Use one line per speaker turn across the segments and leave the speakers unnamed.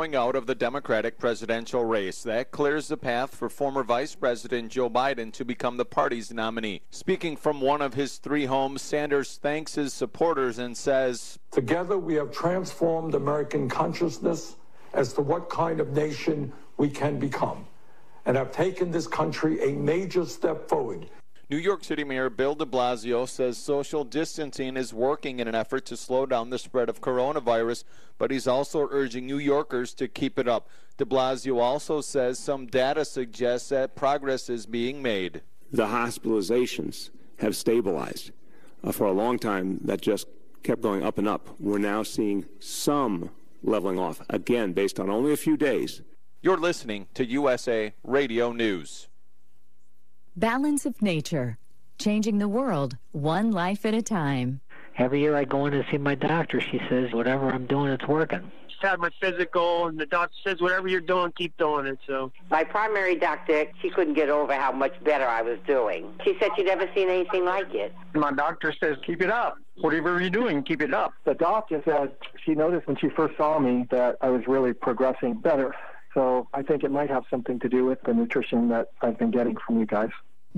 out of the Democratic presidential race. That clears the path for former Vice President Joe Biden to become the party's nominee. Speaking from one of his three homes, Sanders thanks his supporters and says,
Together we have transformed American consciousness as to what kind of nation we can become and have taken this country a major step forward
New York City Mayor Bill de Blasio says social distancing is working in an effort to slow down the spread of coronavirus, but he's also urging New Yorkers to keep it up. De Blasio also says some data suggests that progress is being made.
The hospitalizations have stabilized. Uh, for a long time, that just kept going up and up. We're now seeing some leveling off, again, based on only a few days.
You're listening to USA Radio News.
Balance of Nature, changing the world one life at a time.
Every year I go in and see my doctor. She says, whatever I'm doing, it's working.
Just had my physical, and the doctor says, whatever you're doing, keep doing it. So
my primary doctor, she couldn't get over how much better I was doing. She said she'd never seen anything like it.
My doctor says, keep it up. Whatever you're doing, keep it up.
The doctor said she noticed when she first saw me that I was really progressing better. So I think it might have something to do with the nutrition that I've been getting from you guys.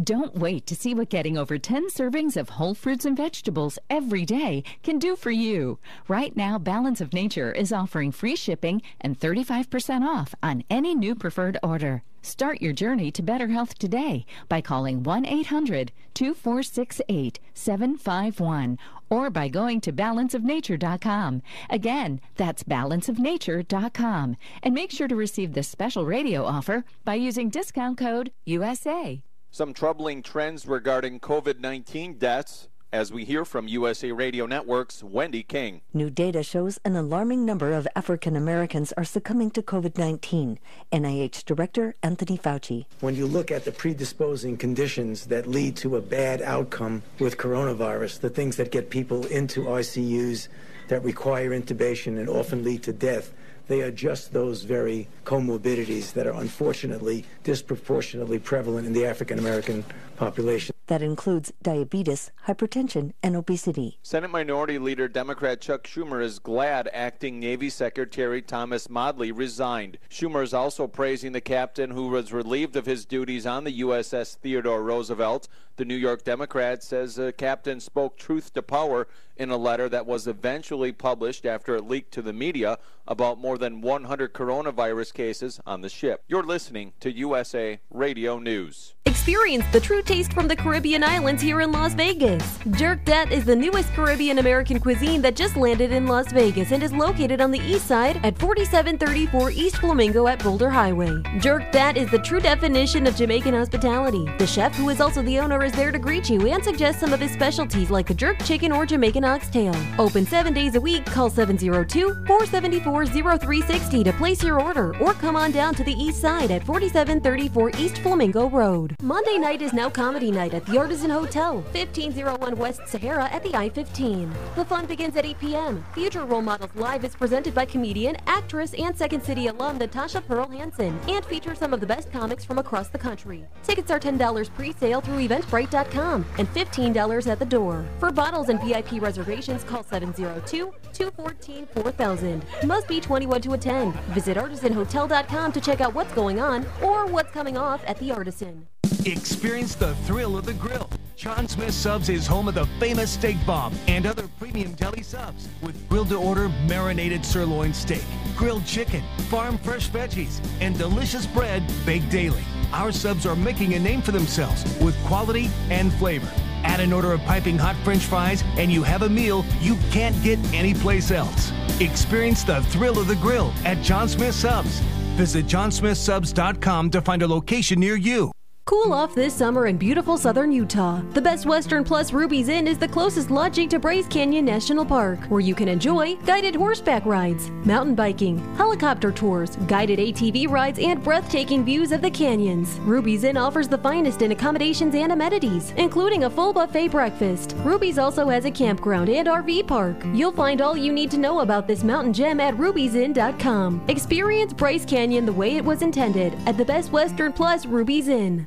Don't wait to see what getting over 10 servings of whole fruits and vegetables every day can do for you. Right now, Balance of Nature is offering free shipping and 35% off on any new preferred order. Start your journey to better health today by calling 1 800 2468 751 or by going to balanceofnature.com. Again, that's balanceofnature.com. And make sure to receive this special radio offer by using discount code USA.
Some troubling trends regarding COVID 19 deaths as we hear from USA Radio Network's Wendy King.
New data shows an alarming number of African Americans are succumbing to COVID 19. NIH Director Anthony Fauci.
When you look at the predisposing conditions that lead to a bad outcome with coronavirus, the things that get people into ICUs that require intubation and often lead to death, they are just those very comorbidities that are unfortunately disproportionately prevalent in the African American population.
That includes diabetes, hypertension, and obesity.
Senate Minority Leader Democrat Chuck Schumer is glad acting Navy Secretary Thomas Modly resigned. Schumer is also praising the captain who was relieved of his duties on the USS Theodore Roosevelt. The New York Democrat says the captain spoke truth to power in a letter that was eventually published after it leaked to the media about more than 100 coronavirus cases on the ship. You're listening to USA Radio News.
Experience the true taste from the Caribbean islands here in Las Vegas. Jerkdet is the newest Caribbean American cuisine that just landed in Las Vegas and is located on the east side at 4734 East Flamingo at Boulder Highway. Jerkdet is the true definition of Jamaican hospitality. The chef, who is also the owner, is there to greet you and suggest some of his specialties like the jerk chicken or Jamaican oxtail. Open seven days a week. Call 702 474 0360 to place your order or come on down to the east side at 4734 East Flamingo Road. Monday night is now comedy night at the Artisan Hotel, 1501 West Sahara at the I 15. The fun begins at 8 p.m. Future Role Models Live is presented by comedian, actress, and Second City alum Natasha Pearl Hansen and features some of the best comics from across the country. Tickets are $10 pre sale through Eventbrite.com and $15 at the door. For bottles and VIP reservations, call 702 214 4000. Must be 21 to attend. Visit artisanhotel.com to check out what's going on or what's coming off at the Artisan.
Experience the thrill of the grill. John Smith Subs is home of the famous steak bomb and other premium deli subs with grilled to order marinated sirloin steak, grilled chicken, farm fresh veggies, and delicious bread baked daily. Our subs are making a name for themselves with quality and flavor. Add an order of piping hot french fries, and you have a meal you can't get anyplace else. Experience the thrill of the grill at John Smith Subs. Visit johnsmithsubs.com to find a location near you.
Cool off this summer in beautiful southern Utah. The Best Western Plus Ruby's Inn is the closest lodging to Bryce Canyon National Park, where you can enjoy guided horseback rides, mountain biking, helicopter tours, guided ATV rides, and breathtaking views of the canyons. Ruby's Inn offers the finest in accommodations and amenities, including a full buffet breakfast. Ruby's also has a campground and RV park. You'll find all you need to know about this mountain gem at ruby'sinn.com. Experience Bryce Canyon the way it was intended at the Best Western Plus Ruby's Inn.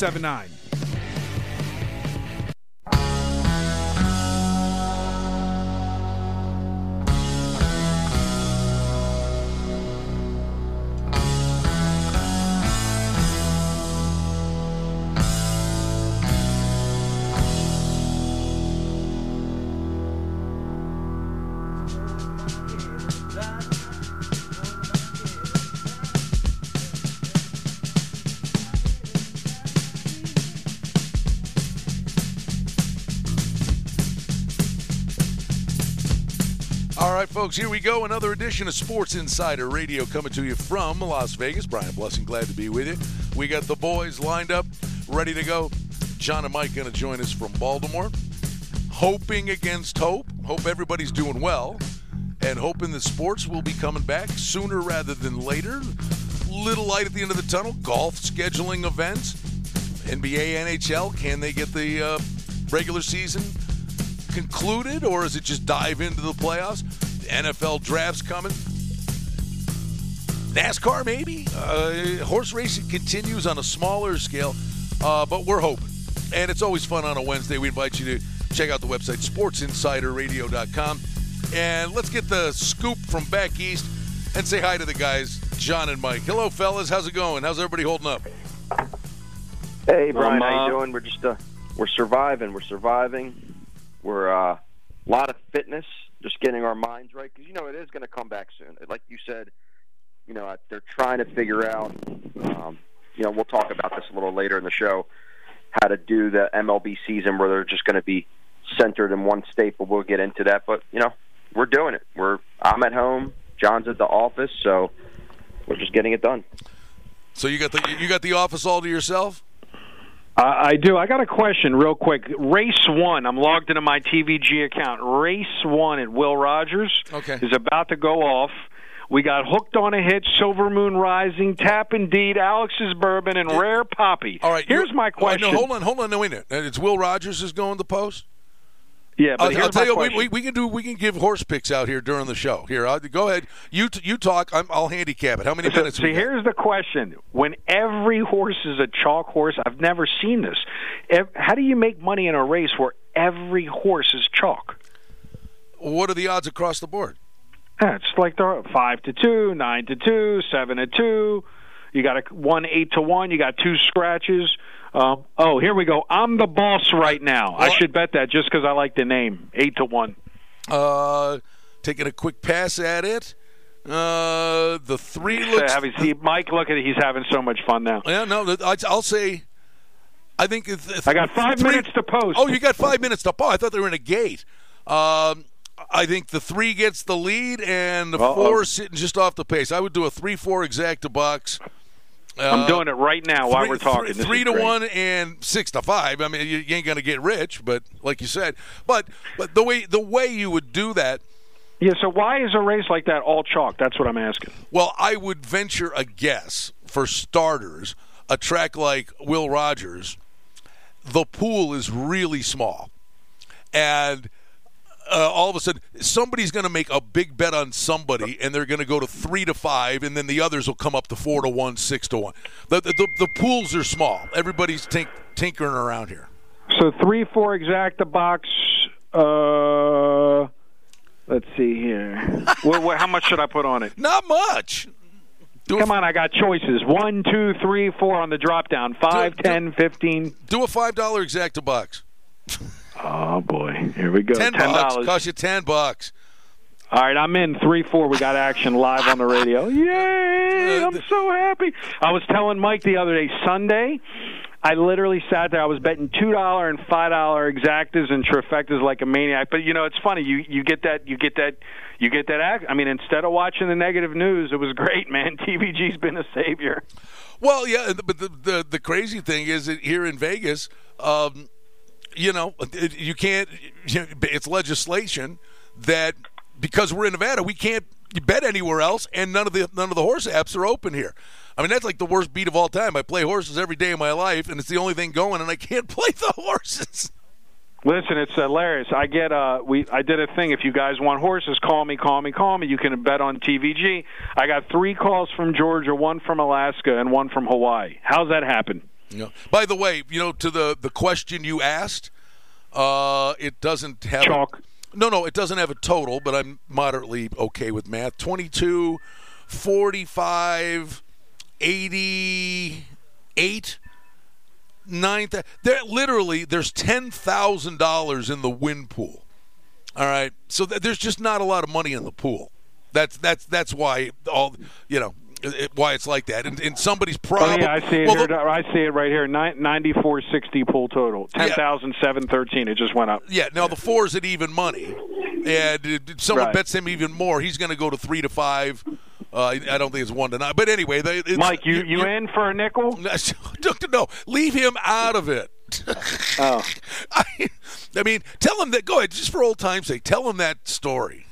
All right, folks, here we go. Another edition of Sports Insider Radio coming to you from Las Vegas. Brian Blessing, glad to be with you. We got the boys lined up, ready to go. John and Mike going to join us from Baltimore. Hoping against hope. Hope everybody's doing well. And hoping that sports will be coming back sooner rather than later. Little light at the end of the tunnel. Golf scheduling events. NBA, NHL. Can they get the uh, regular season concluded, or is it just dive into the playoffs? The NFL drafts coming. NASCAR, maybe. Uh, horse racing continues on a smaller scale, uh, but we're hoping. And it's always fun on a Wednesday. We invite you to check out the website, sportsinsiderradio.com. And let's get the scoop from back east and say hi to the guys, John and Mike. Hello, fellas. How's it going? How's everybody holding up?
Hey, Brian.
Um,
how you doing? We're just uh, we're surviving. We're surviving. We're a uh, lot of fitness, just getting our minds right because you know it is going to come back soon. Like you said, you know they're trying to figure out. Um, you know, we'll talk about this a little later in the show. How to do the MLB season where they're just going to be centered in one state, but we'll get into that. But you know, we're doing it. We're I'm at home. John's at the office, so we're just getting it done.
So you got the you got the office all to yourself?
Uh, I do. I got a question real quick. Race one, I'm logged into my TVG account. Race one at Will Rogers
okay.
is about to go off. We got Hooked on a Hit, Silver Moon Rising, Tap Indeed, Alex's Bourbon, and Rare Poppy.
All right.
Here's my question.
no, hold on, hold on. No, wait a minute. It's Will Rogers is going to post.
Yeah, but
I'll,
here's
I'll tell
my
you, we, we, we can do. We can give horse picks out here during the show. Here, I'll, go ahead. You t- you talk. I'm, I'll handicap it. How many
So,
minutes?
see, here's the question: When every horse is a chalk horse, I've never seen this. How do you make money in a race where every horse is chalk?
What are the odds across the board?
Yeah, it's like they're five to two, nine to two, seven to two. You got a one eight to one. You got two scratches. Um, oh, here we go. I'm the boss right now. I should bet that just because I like the name. Eight to one.
Uh, taking a quick pass at it. Uh, the three
So
looks.
have you see Mike? Look at it. He's having so much fun now.
Yeah, no. I'll say. I think it's,
I got five
three-
minutes to post.
Oh, you got five minutes to post. I thought they were in a gate. Um, I think the three gets the lead, and the
Uh-oh.
four sitting just off the pace. I would do a three-four exacta box.
I'm
Uh,
doing it right now while
three-
we're talking.
Three, three to
great.
one and six to five. I mean, you, you ain't going to get rich, but like you said, but but the way the way you would do that.
Yeah. So why is a race like that all chalk? That's what I'm asking.
Well, I would venture a guess for starters. A track like Will Rogers, the pool is really small, and uh, all of a sudden somebody's going to make a big bet on somebody, and they're going to go to three to five, and then the others will come up to four to one, six to one. The the, the, the pools are small. Everybody's tink, tinkering around here.
So three, four exacta box. Uh, let's see here. what, what, how much should I put on it?
Not much.
Come on, I got choices. One, two, three, four on the drop down. Five, ten, fifteen.
Do a five dollar exacta box.
Oh boy, here we go.
Ten,
Ten
bucks
dollars.
cost you ten bucks.
All right, I'm in three, four. We got action live on the radio. Yay! I'm so happy. I was telling Mike the other day, Sunday. I literally sat there. I was betting two dollar and five dollar exactas and trifectas like a maniac. But you know, it's funny. You you get that you get that you get that act. I mean, instead of watching the negative news, it was great, man. TVG's been a savior.
Well, yeah, but the the, the crazy thing is that here in Vegas, um, you know, you can't. It's legislation that because we're in Nevada, we can't bet anywhere else, and none of the none of the horse apps are open here. I mean, that's like the worst beat of all time. I play horses every day of my life, and it's the only thing going, and I can't play the horses.
Listen, it's hilarious. I get uh we I did a thing. If you guys want horses, call me, call me, call me. You can bet on TVG. I got three calls from Georgia, one from Alaska, and one from Hawaii. How's that happen?
Yeah. By the way, you know, to the the question you asked, uh, it doesn't have
Chalk.
no, no, it doesn't have a total, but I'm moderately okay with math. 22, 45, 88, 9. There literally there's $10,000 in the win pool. All right. So th- there's just not a lot of money in the pool. That's that's that's why all you know it, why it's like that. And, and somebody's problem.
oh yeah, I see it
well,
here.
the-
I see it right here. Ninety four sixty pool total. Ten thousand seven thirteen. It just went up.
Yeah, now the four is at even money, and someone
Right.
bets him even more, he's going to go to three to five. Uh, I don't think it's one to nine, but anyway, they, it's,
Mike, you you in for a nickel?
no, leave him out of it.
Oh,
I, I mean, tell him that. Go ahead, just for old time's sake, tell him that story.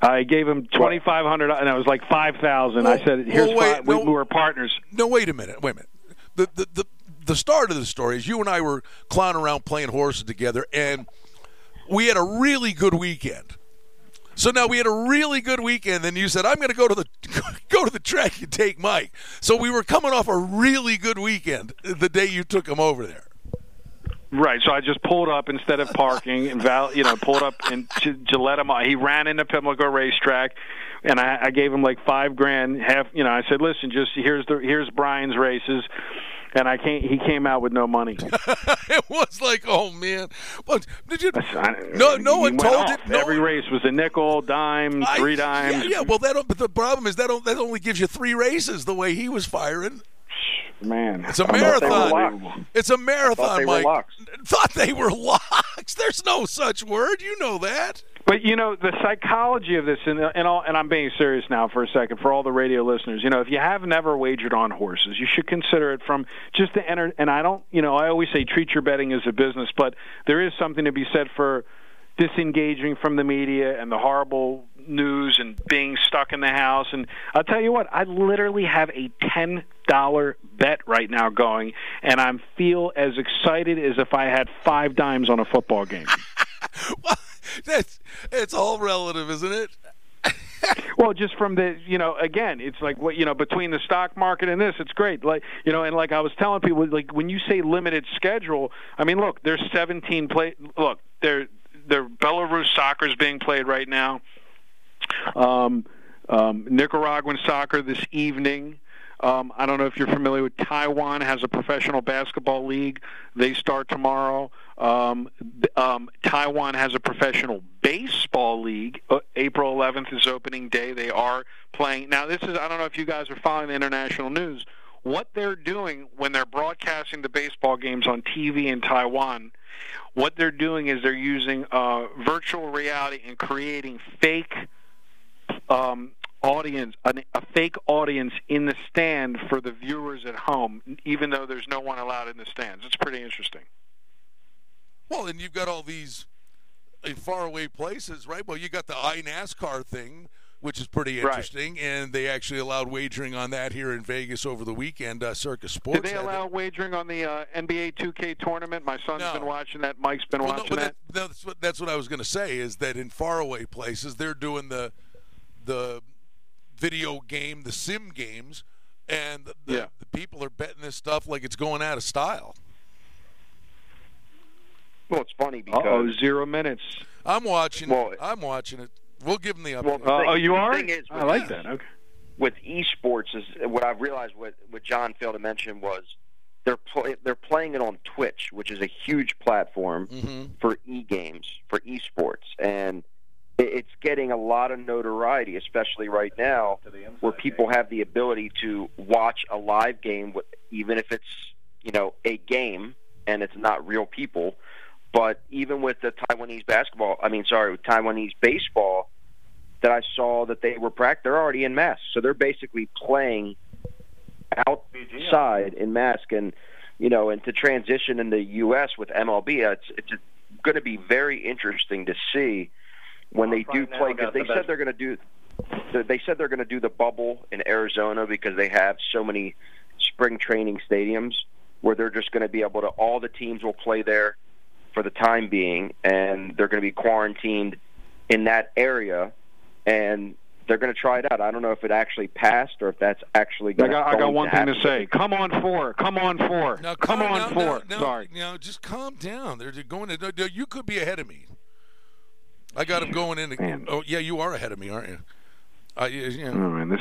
I gave him twenty five hundred, and I was like five thousand. I said, "Here's
well, wait,
five. We,
no.
we were partners."
No, wait a minute. Wait a minute. The, the the the start of the story is you and I were clowning around playing horses together, and we had a really good weekend. So now we had a really good weekend. Then you said, "I'm going to go to the go to the track and take Mike." So we were coming off a really good weekend the day you took him over there.
Right. So I just pulled up instead of parking and Val, you know, pulled up and to, to let him. He ran into Pimlico Racetrack, and I, I gave him like five grand. Half, you know, I said, listen, just here's the here's Brian's races. And I can't. He came out with no money.
it was like, oh man, but did you? No, no one told it. No
Every race was a nickel, dime,
I-
three dimes.
Yeah, yeah. Well, that. But the problem is that that only gives you three races. The way he was firing.
Man,
It's a
I thought they were
marathon. It's a marathon,
they were
Mike.
locks.
Thought they were locks. There's no such word. You know that.
But you know the psychology of this, and and, all, and I'm being serious now for a second for all the radio listeners. You know, if you have never wagered on horses, you should consider it from just the enter. And I don't, you know, I always say treat your betting as a business, but there is something to be said for disengaging from the media and the horrible news and being stuck in the house. And I'll tell you what, I literally have a ten dollar bet right now going, and I feel as excited as if I had five dimes on a football game.
That's it's all relative, isn't it?
Well, just from the, you know, again, it's like what you know between the stock market and this, it's great. Like you know, and like I was telling people, like when you say limited schedule, I mean, look, there's 17 play. Look, there, there Belarus soccer is being played right now. Um, um, Nicaraguan soccer this evening. Um, I don't know if you're familiar with Taiwan has a professional basketball league. They start tomorrow. Um, um, Taiwan has a professional baseball league. Uh, April 11th is opening day. They are playing. Now, this is I don't know if you guys are following the international news. What they're doing when they're broadcasting the baseball games on TV in Taiwan, what they're doing is they're using uh, virtual reality and creating fake um, audience, an, a fake audience in the stand for the viewers at home, even though there's no one allowed in the stands. It's pretty interesting.
Well, and you've got all these uh, faraway places, right? Well, you got the iNASCAR thing, which is pretty
Right.
interesting, and they actually allowed wagering on that here in Vegas over the weekend. Uh, Circa Sports.
Did they
had it.
allow wagering on the uh, NBA 2K tournament? My son's
No.
been watching that. Mike's been
Well, no,
watching
but
that.
that- that's what that's what I was going to say is that in faraway places they're doing the the video game, the sim games, and the,
Yeah.
the people are betting this stuff like it's going out of style.
Well, it's funny because
Oh, zero minutes.
I'm watching.
Well-
I'm watching it. We'll give them the
Well,
update.
the thing-
oh, you are?
thing is
I
with-
like that. Okay.
with esports is what I've realized. What what John failed to mention was they're play, they're playing it on Twitch, which is a huge platform
Mhm.
for e games for esports, and it- it's getting a lot of notoriety, especially right now, where people have the ability to watch a live game, with- even if it's you know a game and it's not real people. But even with the Taiwanese basketball, I mean, sorry, with Taiwanese baseball, that I saw that they were prac they're already in mask, so they're basically playing outside in mask, and you know, and to transition in the U.S. with MLB, uh, it's it's going to be very interesting to see when they do play because they
the
said they're going to do they said they're going to do the bubble in Arizona because they have so many spring training stadiums where they're just going to be able to all the teams will play there for the time being and they're going to be quarantined in that area and they're going to try it out. I don't know if it actually passed or if that's actually
I
going
got, I
going
got one thing to say. Come on four. Come on four.
Now,
Come
calm-
on
now,
four.
now, now,
Sorry.
Now, just calm down. They're they're going to. You could be ahead of me. I got them going in. Oh, yeah, you are ahead of me, aren't you? Uh, yeah, yeah.
Oh man, this.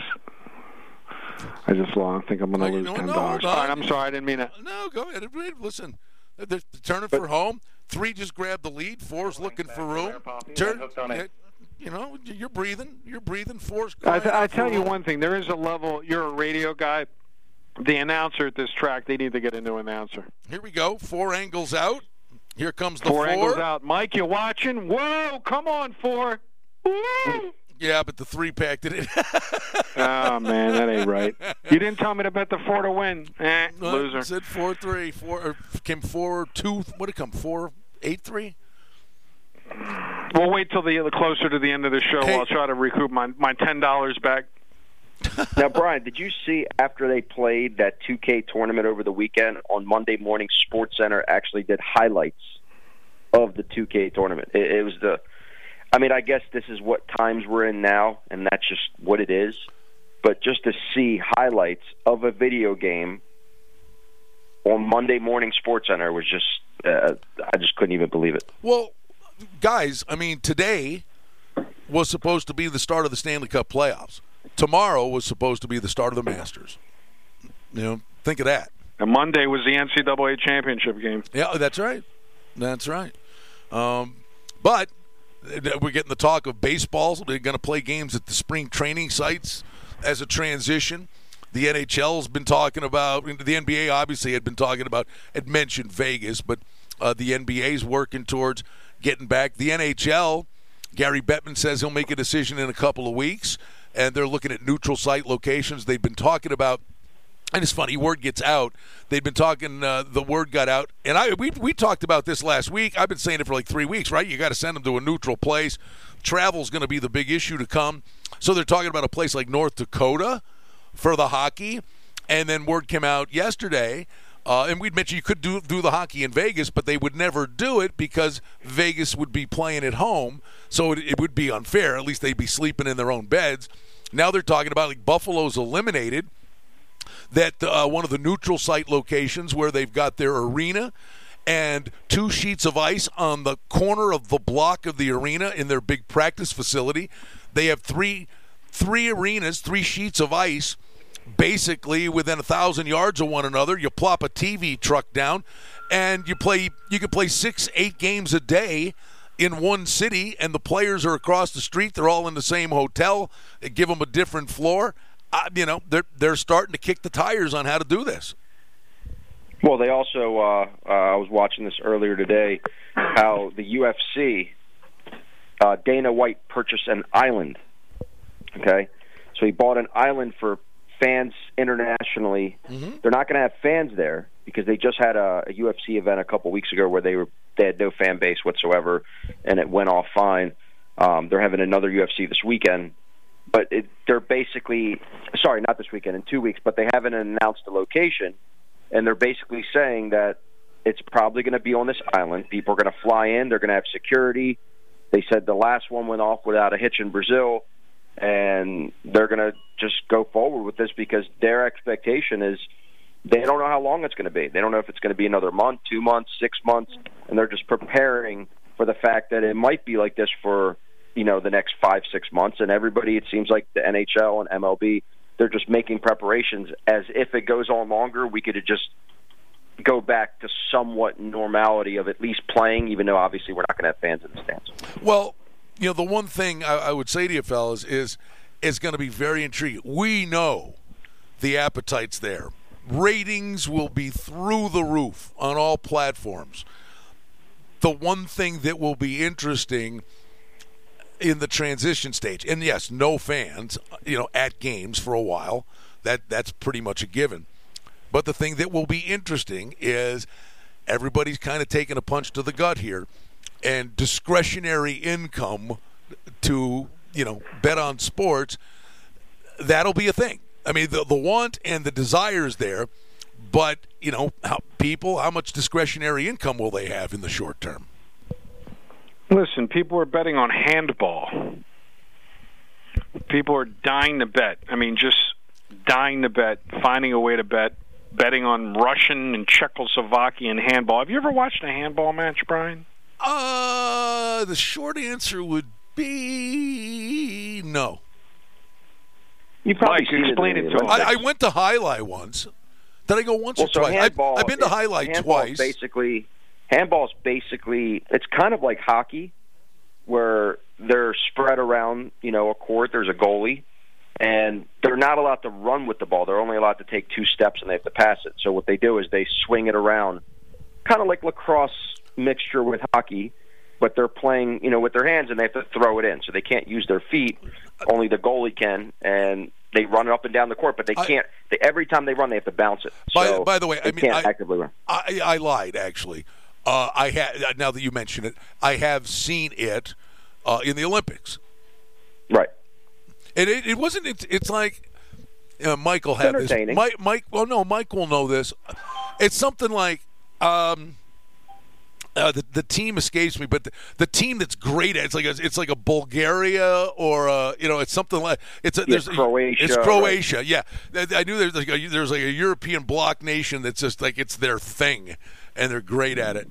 I just lost. I think I'm gonna
No,
lose
no,
ten dollars.
hold
All right,
on.
I'm sorry. I didn't mean to.
No, go ahead. Listen, they're, they're turning for home. Three just grabbed the lead. Four's looking for room. Turn, yeah, you know, you're breathing. You're breathing. Four's.
I,
crying
I tell you one thing. There is a level. You're a radio guy. The announcer at this track, they need to get a new announcer.
Here we go. Four angles out. Here comes the
Four
four.
angles out. Mike, you watching? Whoa! Come on, four. Woo!
Yeah, but the three packed did it
oh man, that ain't right. You didn't tell me to bet the four to win. Eh,
No,
loser.
Said four three four. or came four two. What did it come? Four eight three.
We'll wait till the closer to the end of the show. I'll try to recoup my my ten dollars back.
now, Brian, did you see after they played that 2K tournament over the weekend on Monday morning, Sports Center actually did highlights of the 2K tournament. It, it was the, I mean, I guess this is what times we're in now, and that's just what it is. But just to see highlights of a video game on Monday morning Sports Center was just, uh, I just couldn't even believe it.
Well, guys, I mean, today was supposed to be the start of the Stanley Cup playoffs. Tomorrow was supposed to be the start of the Masters. You know, think of that.
And Monday was the NCAA championship game.
Yeah, that's right. That's right. Um, but we're getting the talk of baseballs. They're going to play games at the spring training sites as a transition. The NHL's been talking about. The NBA obviously had been talking about. Had mentioned Vegas, but uh, the NBA's working towards getting back. The NHL. Gary Bettman says he'll make a decision in a couple of weeks, and they're looking at neutral site locations. They've been talking about and it's funny, word gets out. They've been talking. Uh, the word got out, and I we we talked about this last week. I've been saying it for like three weeks, right? You got to send them to a neutral place. Travel's going to be the big issue to come. So they're talking about a place like North Dakota for the hockey, and then word came out yesterday. Uh, and we'd mentioned you could do do the hockey in Vegas, but they would never do it because Vegas would be playing at home, so it, it would be unfair. At least they'd be sleeping in their own beds. Now they're talking about like Buffalo's eliminated that uh, one of the neutral site locations where they've got their arena and two sheets of ice on the corner of the block of the arena in their big practice facility. They have three three arenas, three sheets of ice basically within a thousand yards of one another. You plop a TV truck down and you play you can play six, eight games a day in one city and the players are across the street. They're all in the same hotel. They give them a different floor. Uh, you know, they're they're starting to kick the tires on how to do this.
Well, they also. Uh, uh, I was watching this earlier today. How the UFC, uh, Dana White purchased an island. Okay, so he bought an island for fans internationally.
Mm-hmm.
They're not going to have fans there because they just had a, a UFC event a couple weeks ago where they were they had no fan base whatsoever, and it went off fine. Um, they're having another UFC this weekend, but it, they're basically sorry, not this weekend in two weeks, but they haven't announced the location, and they're basically saying that it's probably going to be on this island. People are going to fly in. They're going to have security. They said the last one went off without a hitch in Brazil, and they're going to just go forward with this because their expectation is they don't know how long it's going to be. They don't know if it's going to be another month, two months, six months, and they're just preparing for the fact that it might be like this for you know the next five, six months. And everybody, it seems like the NHL and MLB, they're just making preparations as if it goes on longer, we could just go back to somewhat normality of at least playing, even though obviously we're not going to have fans in the stands.
Well, you know, the one thing I, I would say to you fellas is it's going to be very intriguing. We know the appetite's there. Ratings will be through the roof on all platforms. The one thing that will be interesting in the transition stage, and yes, no fans, you know, at games for a while. That that's pretty much a given. But the thing that will be interesting is everybody's kind of taking a punch to the gut here, and discretionary income to you know bet on sports. That'll be a thing. I mean, the the want and the desire is there, but you know, how people, how much discretionary income will they have in the short term?
Listen, people are betting on handball. People are dying to bet. I mean, just dying to bet, finding a way to bet, betting on Russian and Czechoslovakian handball. Have you ever watched a handball match, Brian?
Uh, the short answer would be no.
You probably Mike, explain it, to
I, I went to highlight once. Did I go once
well,
or
so
twice?
Handball,
I've, I've been to highlight
handball
twice.
Basically, handball's basically it's kind of like hockey, where they're spread around. You know, a court. There's a goalie, and they're not allowed to run with the ball. They're only allowed to take two steps, and they have to pass it. So what they do is they swing it around, kind of like lacrosse mixture with hockey, but they're playing, you know, with their hands, and they have to throw it in. So they can't use their feet. Only the goalie can, and they run it up and down the court, but they can't. They, every time they run, they have to bounce it. So
by the way,
they
I mean,
can't
I,
actively run.
I, I lied actually. Uh, I had now that you mention it, I have seen it uh, in the Olympics.
Right.
And it, it wasn't. It, it's like uh, Michael had this. Mike, Mike. Well, no, Mike will know this. It's something like. Um, uh, the, the team escapes me, but the, the team that's great at it's like a, it's like a Bulgaria or a, you know it's something like it's a,
Yeah,
there's
Croatia,
It's Croatia, yeah. I I knew there's like a, there's like a European bloc nation that's just like it's their thing, and they're great at it.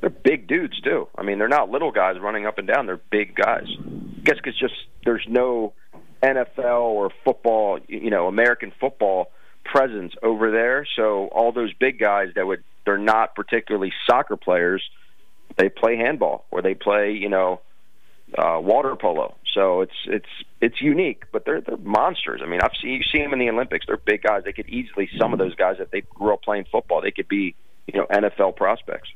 They're big dudes too. I mean, they're not little guys running up and down. They're big guys. I guess just there's no NFL or football, you know, American football presence over there. So all those big guys that would they're not particularly soccer players. They play handball or they play, you know, uh, water polo. So it's it's it's unique, but they're they're monsters. I mean, I've seen you see them in the Olympics. They're big guys. They could easily some of those guys if they grew up playing football, they could be you know NFL prospects.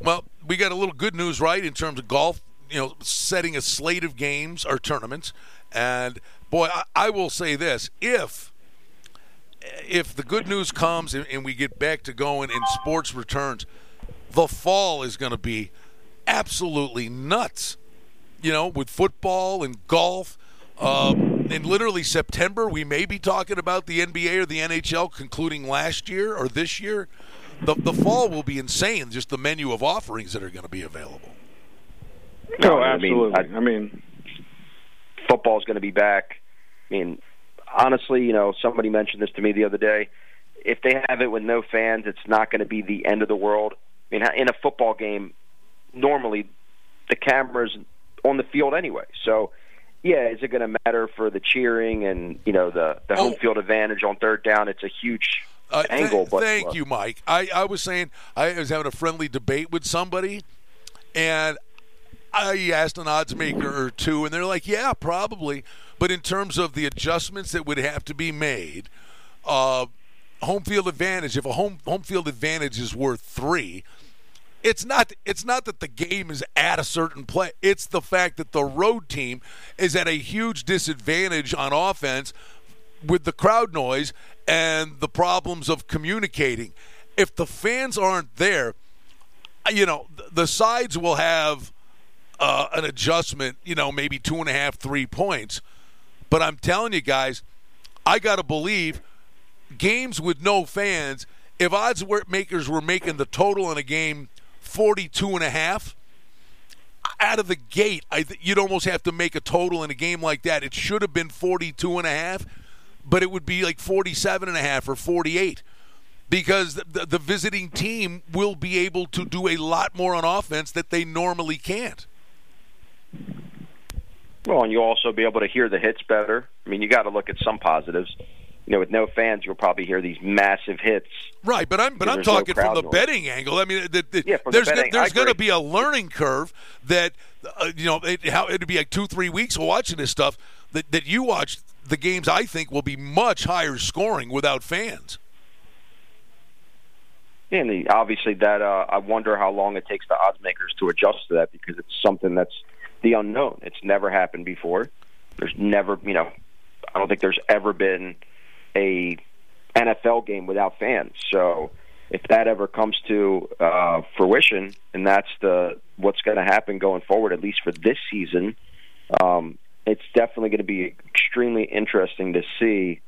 Well, we got a little good news, right, in terms of golf. You know, setting a slate of games or tournaments, and boy, I, I will say this: if if the good news comes and, and we get back to going and sports returns, the fall is going to be absolutely nuts. You know, with football and golf. Um, in literally September, we may be talking about the NBA or the NHL concluding last year or this year. The, the fall will be insane, just the menu of offerings that are going to be available.
Oh,
I mean,
absolutely. I mean,
football's going to be back. I mean, honestly, you know, somebody mentioned this to me the other day. If they have it with no fans, it's not going to be the end of the world. I mean, in a football game, normally the camera's on the field anyway. So, yeah, is it going to matter for the cheering and you know the the home field advantage on third down? It's a huge
Uh, th-
angle. but
thank
uh,
you, Mike. I, I was saying I was having a friendly debate with somebody, and I asked an odds maker or two, and they're like, "Yeah, probably." But in terms of the adjustments that would have to be made, uh, home field advantage. If a home home field advantage is worth three, it's not it's not that the game is at a certain play. It's the fact that the road team is at a huge disadvantage on offense with the crowd noise and the problems of communicating. If the fans aren't there, you know the sides will have uh, an adjustment. You know, maybe two and a half, three points. But I'm telling you guys, I got to believe games with no fans. If odds makers were making the total in a game 42 and a half. Out of the gate th- you'd almost have to make a total in a game like that. It should have been 42 and a half but it would be like 47 and a half or 48 because the, the visiting team will be able to do a lot more on offense that they normally can't.
Well and you'll also be able to hear the hits better. I mean you got to look at some positives you know, with no fans, you'll probably hear these massive hits.
Right, but I'm but I'm talking no from the noise. betting angle. I mean, the, the,
yeah,
there's
the betting,
there's going to be a learning curve that uh, you know it, how it'd be like two three weeks of watching this stuff that that you watch the games. I think will be much higher scoring without fans.
And the, obviously, that uh, I wonder how long it takes the odds makers to adjust to that because it's something that's the unknown. It's never happened before. There's never, you know, I don't think there's ever been a NFL game without fans. So if that ever comes to uh, fruition, and that's the what's going to happen going forward, at least for this season, um, it's definitely going to be extremely interesting to see.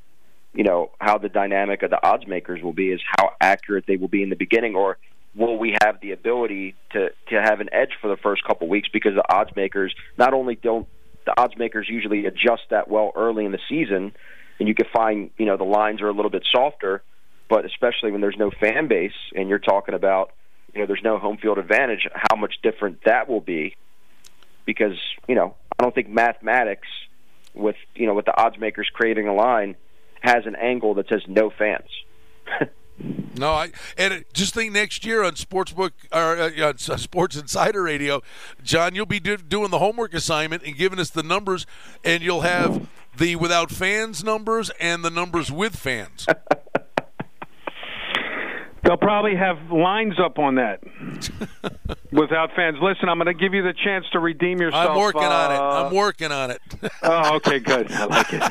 You know how the dynamic of the odds makers will be is how accurate they will be in the beginning, or will we have the ability to to have an edge for the first couple weeks because the odds makers not only don't the odds makers usually adjust that well early in the season, and you can find you know the lines are a little bit softer, but especially when there's no fan base and you're talking about you know there's no home field advantage, how much different that will be, because you know I don't think mathematics with you know with the odds makers creating a line has an angle that says no fans.
No, I and just think next year on Sportsbook or uh, on Sports Insider Radio, John, you'll be do, doing the homework assignment and giving us the numbers, and you'll have the without fans numbers and the numbers with fans.
They'll probably have lines up on that without fans. Listen, I'm going to give you the chance to redeem yourself.
I'm working
uh,
on it. I'm working on it.
oh, okay, good. I like it.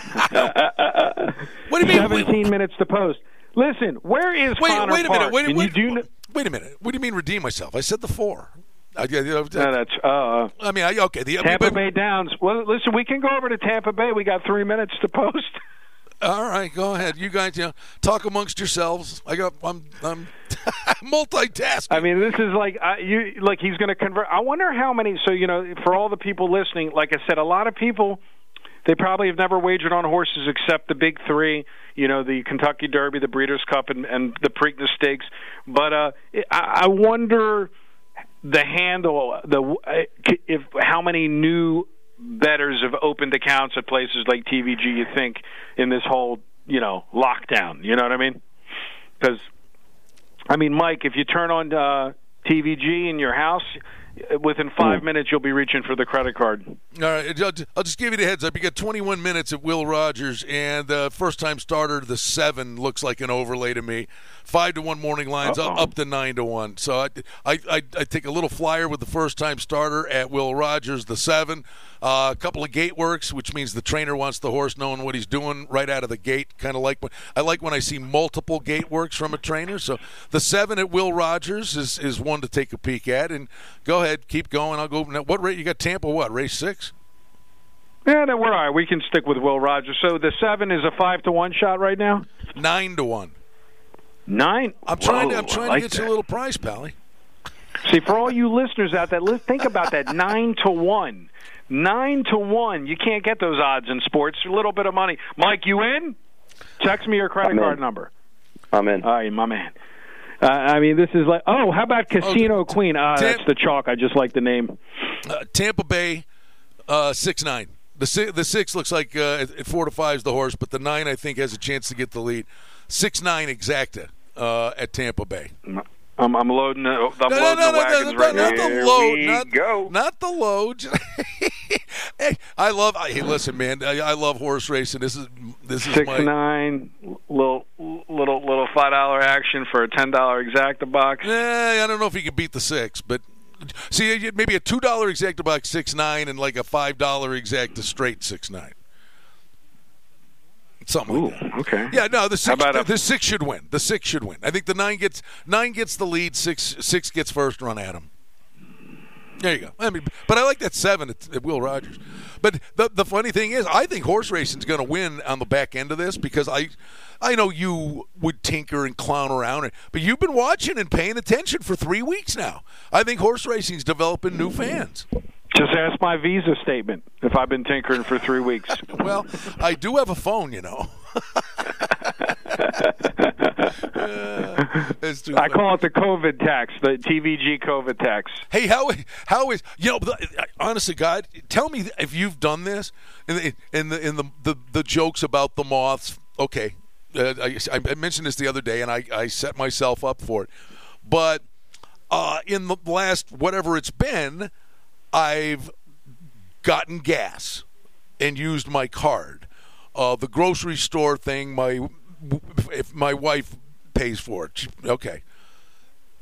what do you mean?
17 minutes to post. Listen, where is
wait,
Connor
wait a minute. Wait,
Park?
wait, wait, wait a minute. What do you mean redeem myself? I said the four. I, you know,
no, that's. Uh,
I mean, I, okay. The,
Tampa
but,
Bay Downs. Well, listen, we can go over to Tampa Bay. We got three minutes to post.
All right, go ahead. You guys, you know, talk amongst yourselves. I got. I'm. I'm multitasking.
I mean, this is like uh, you. Like he's going to convert. I wonder how many. So you know, for all the people listening, like I said, a lot of people. They probably have never wagered on horses except the big three, you know, the Kentucky Derby, the Breeders' Cup, and, and the Preakness Stakes. But uh, I, I wonder the handle, the if how many new betters have opened accounts at places like TVG. You think in this whole you know lockdown? You know what I mean? Because I mean, Mike, if you turn on uh, TVG in your house, within five mm. minutes you'll be reaching for the credit card.
All right, I'll just give you the heads up. You got 21 minutes at Will Rogers, and the uh, first time starter, the seven looks like an overlay to me. Five to one morning lines up, up, to nine to one. So I, I, I, I take a little flyer with the first time starter at Will Rogers, the seven. Uh, a couple of gate works, which means the trainer wants the horse knowing what he's doing right out of the gate. Kind of like when I like when I see multiple gate works from a trainer. So the seven at Will Rogers is, is one to take a peek at. And go ahead, keep going. I'll go. What rate you got? Tampa? What race six?
Yeah, no, we're all right. We can stick with Will Rogers. So the seven is a five to one shot right now.
Nine to one.
Nine.
I'm trying.
Whoa,
to, I'm trying
like
to get
that.
you a little prize, Pally.
See, for all you listeners out there, think about that. Nine to one. Nine to one. You can't get those odds in sports. A little bit of money. Mike, you in? Text me your credit
I'm
card
in.
number.
I'm in.
All right, my man. Uh, I mean, this is like. Oh, how about Casino
Okay.
Queen? Ah,
Tam-
that's the chalk. I just like the name.
Uh, Tampa Bay, uh, six nine. The six, the six looks like uh, at, at four to five is the horse, but the nine I think has a chance to get the lead. Six nine exacta uh, at Tampa Bay.
I'm, I'm loading. The, I'm
No, no,
loading
no,
the
no,
wagons
no,
right
not
now.
the load, not, not the load. hey, I love. Hey, listen, man, I, I love horse racing. This is this is
Six
my.
nine, little little little five dollar action for a ten dollar exacta box.
Eh, I don't know if he can beat the six, but see, maybe a two dollar exacta box six nine and like a five dollar exacta straight six nine. Something like that.
Okay.
Yeah, no, the six,
a-
the six should win. The six should win. I think the nine gets nine gets the lead. Six six gets first run at him. There you go. I mean, but I like that seven at, at Will Rogers. But the the funny thing is, I think horse racing is going to win on the back end of this because I, I know you would tinker and clown around, but you've been watching and paying attention for three weeks now. I think horse racing's developing new fans.
Just ask my visa statement if I've been tinkering for three weeks.
Well, I do have a phone, you know. It's too
I
funny.
call it the COVID tax, the TVG COVID tax.
Hey, how how is you know? Honestly, God, tell me if you've done this in the in the in the the, the jokes about the moths. Okay, uh, I, I mentioned this the other day, and I I set myself up for it. But uh, in the last whatever it's been, I've gotten gas and used my card. Uh, the grocery store thing, my if my wife pays for it, okay.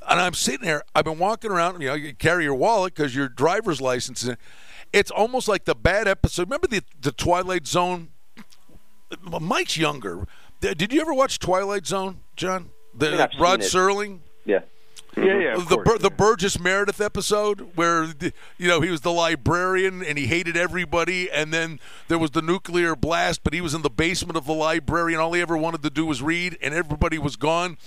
And I'm sitting there. I've been walking around. You know, you carry your wallet because your driver's license. is- It's almost like the bad episode. Remember the the Twilight Zone? Mike's younger. Did you ever watch Twilight Zone, John? The Rod. Serling.
Yeah.
Yeah, yeah,
the
course.
The Burgess Meredith episode where the, you know he was the librarian and he hated everybody, and then there was the nuclear blast, but he was in the basement of the library, and all he ever wanted to do was read, and everybody was gone,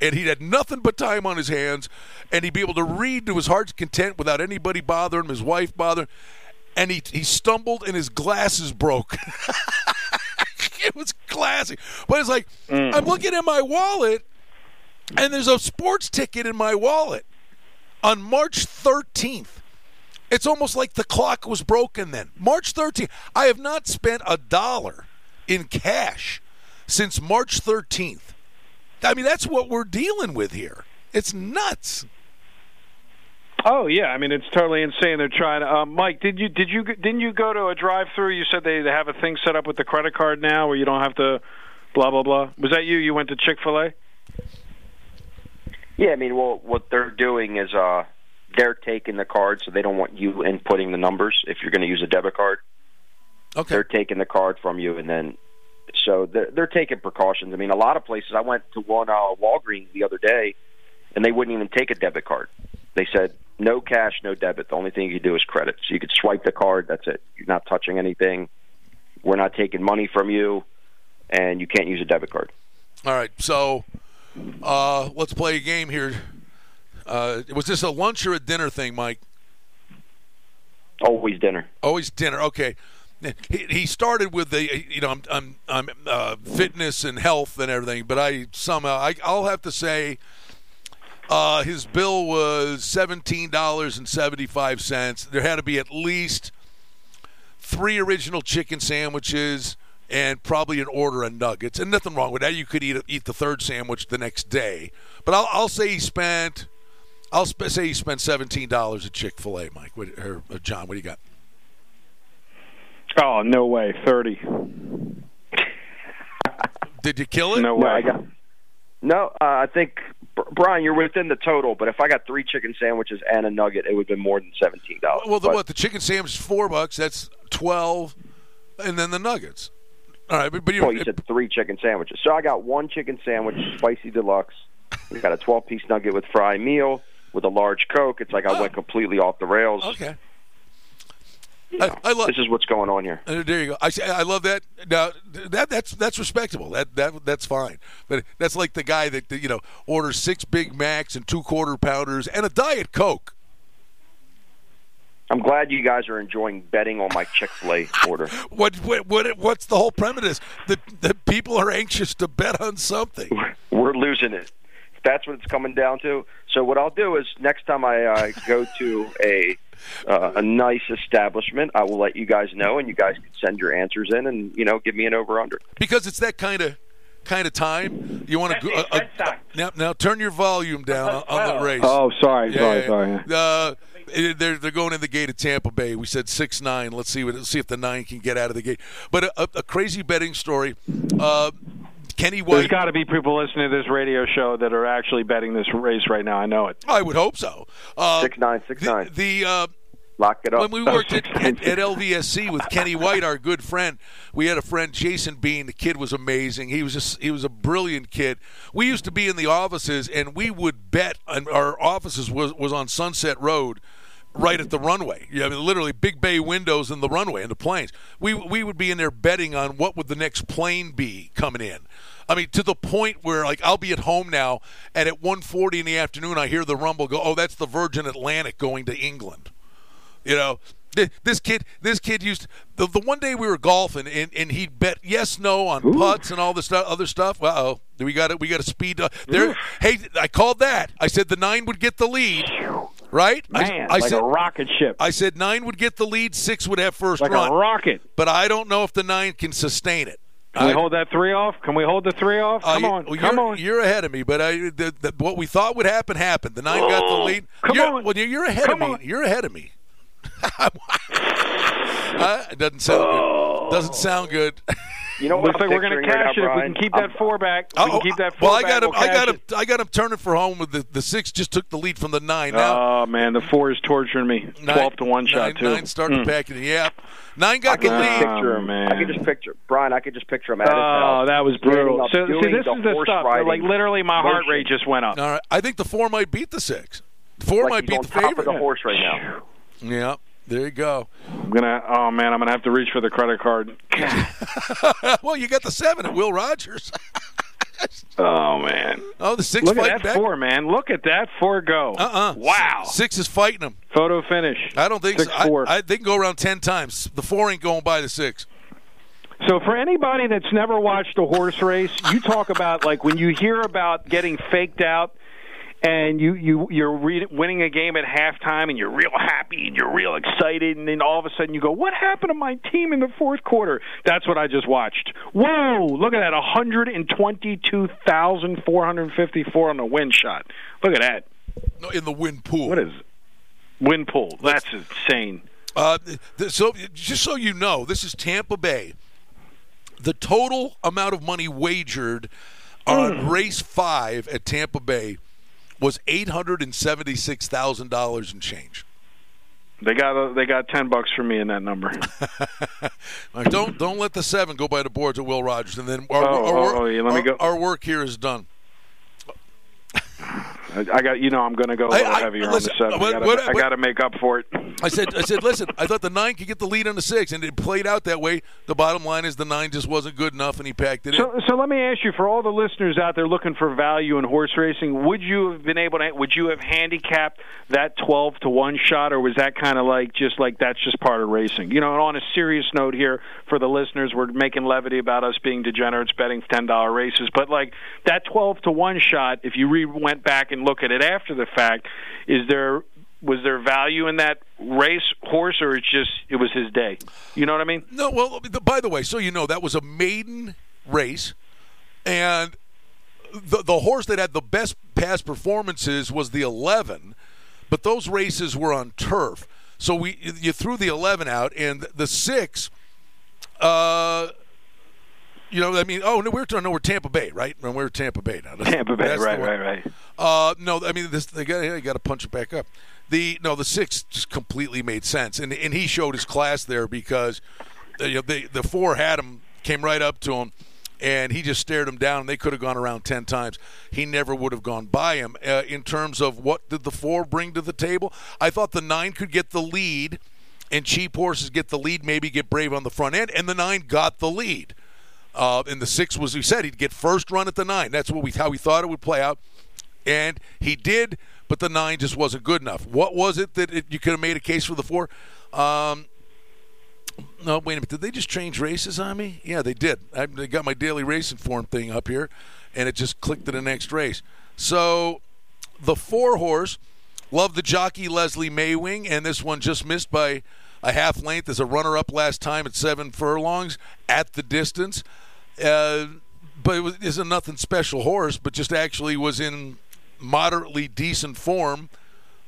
and he had nothing but time on his hands, and he'd be able to read to his heart's content without anybody bothering him, his wife bothering, and he he stumbled and his glasses broke. it was classic, but it's like mm. I'm looking at my wallet and there's a sports ticket in my wallet on March 13th. It's almost like the clock was broken then. March 13th. I have not spent a dollar in cash since March 13th. I mean, that's what we're dealing with here. It's nuts.
Oh yeah, I mean it's totally insane. They're trying to. Um, Mike, did you did you didn't you go to a drive-through? You said they, have a thing set up with the credit card now where you don't have to. Blah blah blah. Was that you? You went to Chick Fil A?
Yeah, I mean, well, what they're doing is uh, they're taking the card, so they don't want you inputting the numbers if you're going to use a debit card.
Okay.
They're taking the card from you, and then so they're, they're taking precautions. I mean, a lot of places. I went to one uh, Walgreens the other day, and they wouldn't even take a debit card. They said no cash, no debit. The only thing you could do is credit. So you could swipe the card. That's it. You're not touching anything. We're not taking money from you, and you can't use a debit card.
All right, so uh, let's play a game here. Uh, was this a lunch or a dinner thing, Mike?
Always dinner.
Always dinner. Okay. He, he started with the you know I'm I'm, I'm uh, fitness and health and everything, but I somehow I, I'll have to say uh, his bill was seventeen dollars and seventy five cents. There had to be at least three original chicken sandwiches and probably an order of nuggets. And nothing wrong with that. You could eat eat the third sandwich the next day. But I'll, I'll say he spent I'll sp- say he spent seventeen dollars at Chick Fil A. Mike, what, or uh, John, what do you got?
Oh no way, thirty.
Did you kill it?
No
No,
way.
I got. No, uh, I think Brian, you're within the total. But if I got three chicken sandwiches and a nugget, it would have been more than seventeen dollars.
Well, the, what the chicken sandwich is four bucks. That's twelve, and then the nuggets. All right, but, but you,
well, you said three chicken sandwiches. So I got one chicken sandwich, spicy deluxe. We got a 12 piece nugget with fry meal with a large Coke. It's like I went completely off the rails.
okay. I, I love.
This is what's going on here.
Uh, there you go. I I love that. Now that that's that's respectable. That that that's fine. But that's like the guy that you know orders six Big Macs and two quarter pounders and a diet Coke.
I'm glad you guys are enjoying betting on my Chick Fil A order.
What what what what's the whole premise? That that people are anxious to bet on something.
We're losing it. That's what it's coming down to. So what I'll do is next time I uh, go to a uh, a nice establishment, I will let you guys know, and you guys can send your answers in, and you know, give me an over under.
because it's that kind of kind of time. You want to uh, uh, now now turn your volume down on, on the race.
Oh, sorry, sorry,
yeah.
sorry.
Uh, it- they're they're going in the gate of Tampa Bay. We said six nine. Let's see what let's see if the nine can get out of the gate. But a, a, a crazy betting story. Uh, Kenny
There's got to be people listening to this radio show that are actually betting this race right now. I know it.
I would hope so. Uh,
Six nine, six nine.
The uh,
Lock it up.
when we worked at, at, at LVSC with Kenny White, our good friend, we had a friend Jason Bean. The kid was amazing. He was just he was a brilliant kid. We used to be in the offices and we would bet. And our offices was was on Sunset Road. Right at the runway, you have literally big bay windows in the runway and the planes. We we would be in there betting on what would the next plane be coming in. I mean, to the point where like I'll be at home now, and at 1.40 in the afternoon, I hear the rumble go, "Oh, that's the Virgin Atlantic going to England." You know, this kid, this kid used the the one day we were golfing and, and he'd bet yes, no on putts and all this stuff, other stuff. Uh oh, we got it. We got a speed. Uh, there, hey, I called that. I said the nine would get the lead. Right,
Man,
I, I
like
said
a rocket ship.
I said nine would get the lead, six would have first
Like a rocket.
But I don't know if the nine can sustain it.
Can we
I-
hold that three off? Can we hold the three off?
uh,
Come
you-
on,
well,
come
you're,
on.
You're ahead of me, but I, the, the, what we thought would happen happened. The nine got the lead.
come
you're,
on.
Well, you're- ahead
Come
of me.
on.
You're ahead of me. Uh, it doesn't sound good. Doesn't sound good.
You know what?
Looks
I'm
like we're going to
picturing right
cash
now,
it if we can keep
I'm-
that four back. If we can keep that four
well, I
back,
got him.
we'll
I got him.
it.
I got him turning for home with the the six. Just took the lead from the nine. Now
Oh man, the four is torturing me.
nine-
Twelve to one
nine-
shot too.
Nine starting
Mm.
to pack it. Yeah, nine
I
the
can just
lead.
picture him.
man.
I can just picture Brian. I could just picture him at his
Oh,
house.
that was brutal. So, see, this
the
is the stuff.
riding
Like literally, my heart rate just went up.
All right, I think the four might beat the six. Four
Like
might
he's
beat
on
the
top
favorite.
of the horse right now.
Yeah, there you go.
I'm gonna. Oh man, I'm gonna have to reach for the credit card.
well, you got the seven at Will Rogers.
Oh man.
Oh, the six
Look
fighting
at that
back.
four, man. Look at that four go.
Uh-uh.
Wow.
Six is fighting him.
Photo finish.
I don't think
Six
so. I-
four.
I, they can go around ten times. The four ain't going by the six.
So for anybody that's never watched a horse race, you talk about like when you hear about getting faked out and you you you're re- winning a game at halftime and you're real happy and you're real excited and then all of a sudden you go, "What happened to my team in the fourth quarter?" That's what I just watched. Whoa, look at that 122,454 on the win shot. Look at that.
No, in the win pool.
What is win pool? That's insane.
Uh, th- so just so you know, this is Tampa Bay. The total amount of money wagered on
Hmm.
race five at Tampa Bay was eight hundred and seventy-six thousand dollars and change.
They got a, they got 10 bucks from me in that number.
Don't don't let the seven go by the boards at Will Rogers, and then our,
Oh,
our,
oh,
work-
oh, yeah,
our- our work here is done.
I, I got you know I'm going to go a
I-
little
I-
heavier
listen,
on the seven.
what-
I
what-
I got to make up for it.
I said, I said, listen. I thought the nine could get the lead on the six, and it played out that way. The bottom line is the nine just wasn't good enough, and he packed it in.
So, so let me ask you, for all the listeners out there looking for value in horse racing, would you have been able to? Would you have handicapped that twelve to one shot, or was that kind of like just like that's just part of racing? You know. And on a serious note here, for the listeners, we're making levity about us being degenerates betting ten dollar races, but like that twelve to one shot, if you re- went back and look at it after the fact, is there was there value in that race horse, or it's just it was his day? You know what I mean?
No, well, by the way, so you know, that was a maiden race, and the the horse that had the best past performances was the 11, but those races were on turf. So we you threw the 11 out, and the six. Uh, you know, I mean, oh no, we're no, we're Tampa Bay, right? No, we're Tampa Bay now. That's-
Tampa Bay, right, right, right.
Uh, no, I mean, this they got they got to punch it back up. The no, the six just completely made sense, and and he showed his class there because uh, you know, they, the four had him, came right up to him, and he just stared him down. They could have gone around ten times. He never would have gone by him. Uh, in terms of what did the four bring to the table, I thought the nine could get the lead, and cheap horses get the lead, maybe get brave on the front end, and the nine got the lead. Uh, and the six was we said he'd get first run at the nine. That's what we how we thought it would play out, and he did. But the nine just wasn't good enough. What was it that it, you could have made a case for the four? Um, no, wait a minute. Did they just change races on me? Yeah, they did. I they got my daily racing form thing up here, and it just clicked to the next race. So the four horse, love the jockey Leslie Mawing, and this one just missed by a half length as a runner up last time at seven furlongs at the distance. Uh, but it was, isn't nothing special horse, but just actually was in moderately decent form,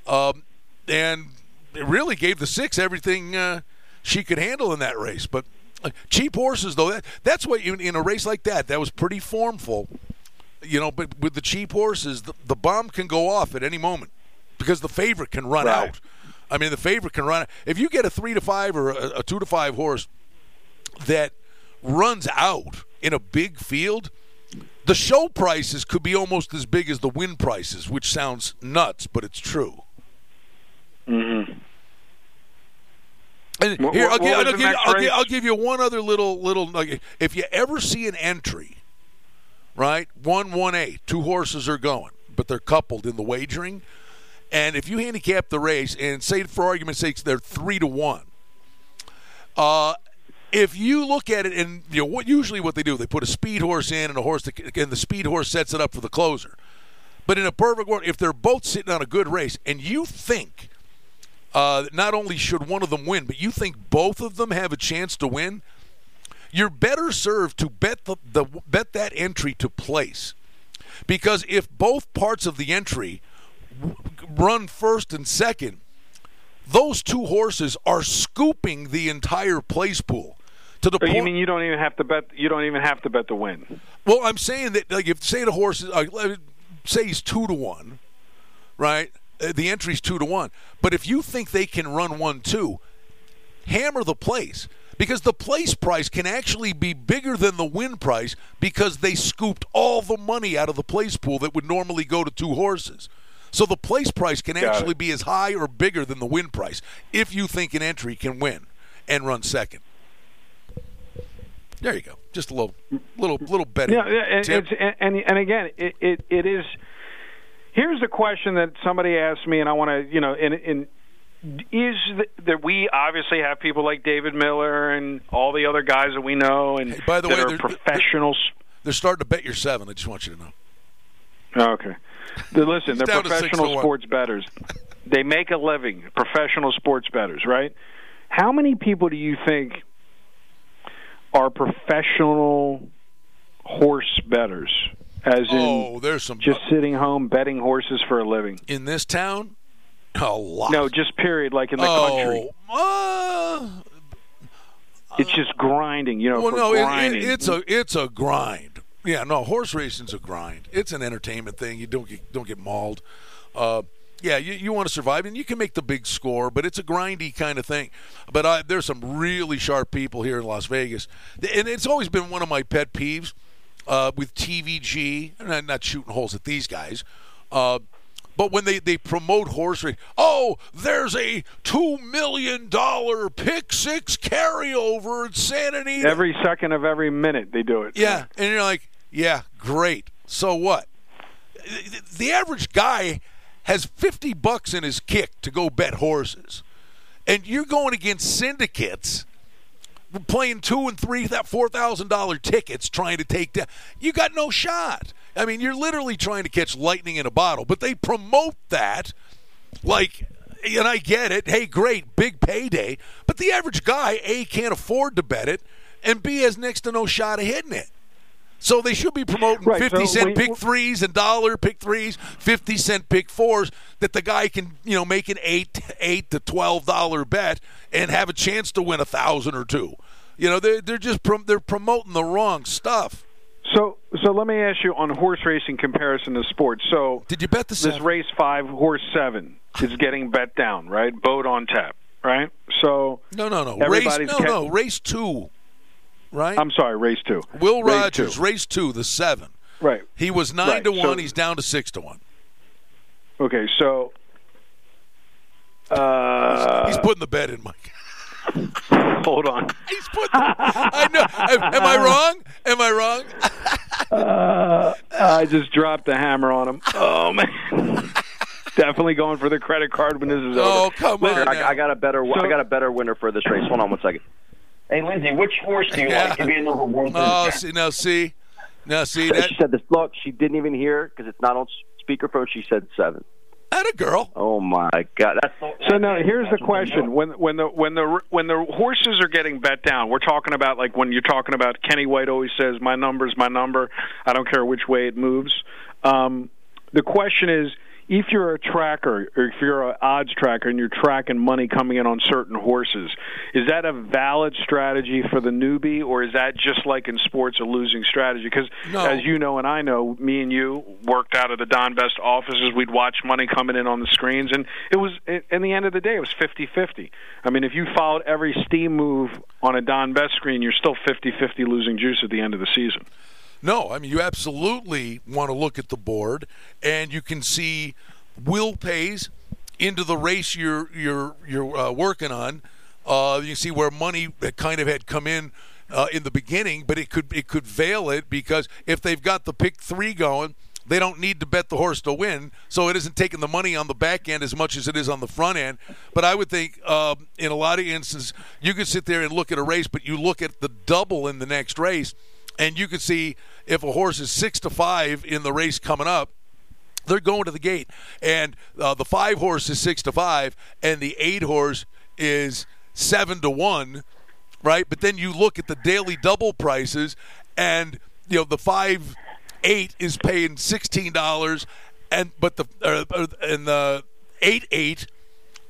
um, and it really gave the six everything uh, she could handle in that race. But uh, cheap horses, though, that, that's what you, in a race like that, that was pretty formful. You know, but with the cheap horses, the, the bomb can go off at any moment because the favorite can run
Right.
out. I mean, the favorite can run. If you get a three to five or a, a two to five horse that runs out in a big field, the show prices could be almost as big as the win prices, which sounds nuts, but it's true.
Mm-hmm.
And
What-
here, I'll, give, I'll, give you, I'll, give. I'll give you one other little little nugget. If you ever see an entry, right, one one A, two horses are going, but they're coupled in the wagering, and if you handicap the race and say, for argument's sake, they're three to one, uh, if you look at it and you know what usually what they do, they put a speed horse in and a horse that, and the speed horse sets it up for the closer. But in a perfect world, if they're both sitting on a good race and you think uh, not only should one of them win, but you think both of them have a chance to win, you're better served to bet the, the bet that entry to place. Because if both parts of the entry w- run first and second, those two horses are scooping the entire place pool to the
Oh,
point.
you mean you don't even have to bet? You don't even have to bet the win.
Well, I'm saying that, like, if say the horse is, uh, say he's two to one, right? Uh, The entry's two to one. But if you think they can run one two, hammer the place because the place price can actually be bigger than the win price because they scooped all the money out of the place pool that would normally go to two horses. So the place price can
Got
actually
it.
be as high or bigger than the win price if you think an entry can win and run second. There you go. Just a little, little, little betting.
Yeah, yeah, and, it's, and and and again, it, it it is. Here's the question that somebody asked me, and I want to, you know, in in is that we obviously have people like David Miller and all the other guys that we know, and
by the
that
way,
are
they're-
professionals.
They're starting to bet your seven. I just want you to know.
Oh, Okay. The, listen, they're
down to six
professional
oh
sports bettors. They make a living, professional sports bettors, right? How many people do you think are professional horse betters, As in,
Oh, there's some
just sitting home betting horses for a living.
in this town. A lot.
No, just period, like in the
oh,
country.
uh,
It's just grinding, you know,
well, no, it, it, it's a it's a grind. Yeah, no, horse racing's a grind. It's an entertainment thing. You don't get don't get mauled. Uh, yeah, you, you want to survive, and you can make the big score, but it's a grindy kind of thing. But I, there's some really sharp people here in Las Vegas, and it's always been one of my pet peeves uh, with TVG. And I'm not shooting holes at these guys. Uh, but when they, they promote horse racing, oh, there's a two million dollar pick six carryover at Santa Anita.
every second of every minute they do it.
Yeah, and you're like, yeah, great. So what? The average guy has 50 bucks in his kick to go bet horses. And you're going against syndicates playing two and three that four thousand dollar tickets trying to take down. You got no shot. I mean you're literally trying to catch lightning in a bottle. But they promote that like and i get it. Hey great big payday. But the average guy a can't afford to bet it and b has next to no shot of hitting it so they should be promoting
Right,
50
so
cent
we-
pick threes and dollar pick threes, 50 cent pick fours that the guy can, you know, make an 8 8 to 12 dollar bet and have a chance to win a 1000 or two. You know, they they're just prom- they're promoting the wrong stuff.
So, so let me ask you on horse racing comparison to sports. So,
did you bet the
this
seven?
race five, horse seven is getting bet down, right? Boat on tap, right? So,
No, no, no. Race no,
ca-
no, race 2. Right?
I'm sorry, race two.
Will
Race
Rogers,
two.
race 2, the 7.
Right.
He was 9
Right,
to 1,
so-
he's down to 6 to 1.
Okay, so uh,
he's putting the bet in, Mike.
hold on.
He's putting I know. Am, I wrong? Am I wrong?
Uh, I just dropped the hammer on him. Oh man. Definitely going for the credit card when this is over.
Oh, come
Listen, I, I got a better
So-
I got a better winner for this race. Hold on one second. Hey Lindsay, which horse do you like to be a number one?
Oh, see, now see, now see that.
she said this. Look, she didn't even hear because it's not on speakerphone. She said seven.
At a girl.
Oh my God! That's so,
So now here's the question: when when the when the when the horses are getting bet down, we're talking about like when you're talking about Kenny White always says, "My number's my number. I don't care which way it moves." Um, the question is, if you're a tracker or if you're an odds tracker and you're tracking money coming in on certain horses, is that a valid strategy for the newbie, or is that just like in sports a losing strategy? Because
No.
as you know and I know, me and you worked out of the Don Best offices. We'd watch money coming in on the screens, and it was in the end of the day, it was fifty fifty. I mean, if you followed every steam move on a Don Best screen, you're still fifty fifty losing juice at the end of the season.
No, I mean you absolutely want to look at the board, and you can see will pays into the race you're you're you're uh, working on. Uh, you see where money kind of had come in uh, in the beginning, but it could it could veil it because if they've got the pick three going. They don't need to bet the horse to win, so it isn't taking the money on the back end as much as it is on the front end. But I would think, um, in a lot of instances, you could sit there and look at a race, but you look at the double in the next race, and you could see if a horse is six to five in the race coming up, they're going to the gate, and uh, the five horse is six to five, and the eight horse is seven to one, right? But then you look at the daily double prices, and you know the five eight is paying sixteen dollars, and but the uh, and the eight eight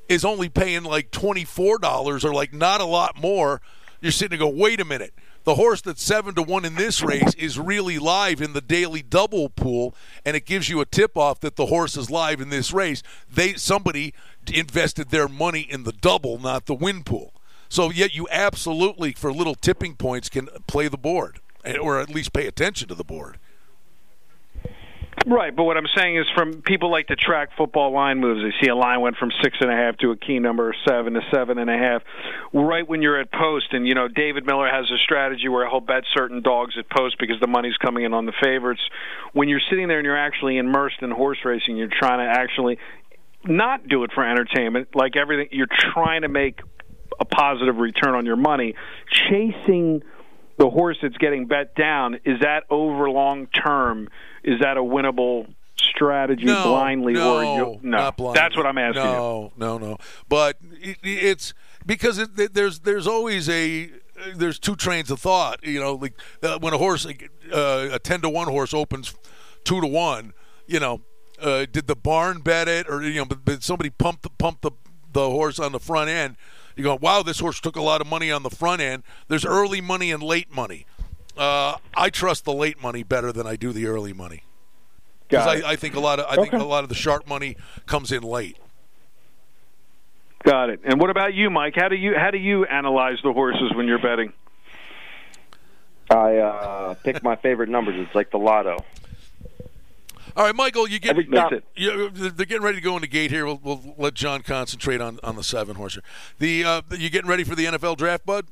is only paying like twenty four dollars or like not a lot more. You're sitting and go, wait a minute. The horse that's seven to one in this race is really live in the daily double pool, and it gives you a tip off that the horse is live in this race. They somebody invested their money in the double, not the win pool. So yet you absolutely, for little tipping points, can play the board, eh, or at least pay attention to the board.
Right, but what I'm saying is, from people like to track football line moves. They see a line went from six and a half to a key number seven to seven and a half. Right when you're at post, and you know David Miller has a strategy where he'll bet certain dogs at post because the money's coming in on the favorites. When you're sitting there and you're actually immersed in horse racing, you're trying to actually not do it for entertainment. Like everything, you're trying to make a positive return on your money. Chasing the horse that's getting bet down is that over long term? Is that a winnable strategy
no,
blindly
no,
or you, no?
Not blindly.
That's what I'm asking
no,
you.
No, no, no. But it, it's because it, there's there's always a there's two trains of thought. You know, like uh, when a horse uh, a ten to one horse opens two to one. You know, uh, did the barn bet it or you know, but, but somebody pumped the pumped the the horse on the front end. You go, wow, this horse took a lot of money on the front end. There's early money and late money. Uh, I trust the late money better than I do the early money because I, I think a lot of I think a lot of the sharp money comes in late.
Got it. And what about you, Mike? How do you how do you analyze the horses when you're betting?
I uh, pick my favorite numbers. It's like the lotto.
All right, Michael, you get you, they're getting ready to go in the gate here. We'll, we'll let John concentrate on, on the seven horse. here. The uh, you getting ready for the NFL draft, bud?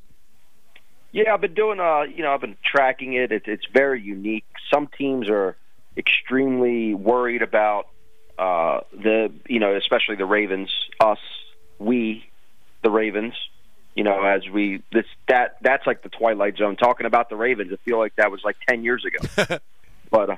Yeah, I've been doing. Uh, you know, I've been tracking it. It's it's very unique. Some teams are extremely worried about uh, the, you know, especially the Ravens. Us, we, the Ravens. You know, as we this that that's like the twilight zone. Talking about the Ravens, I feel like that was like ten years ago. but uh,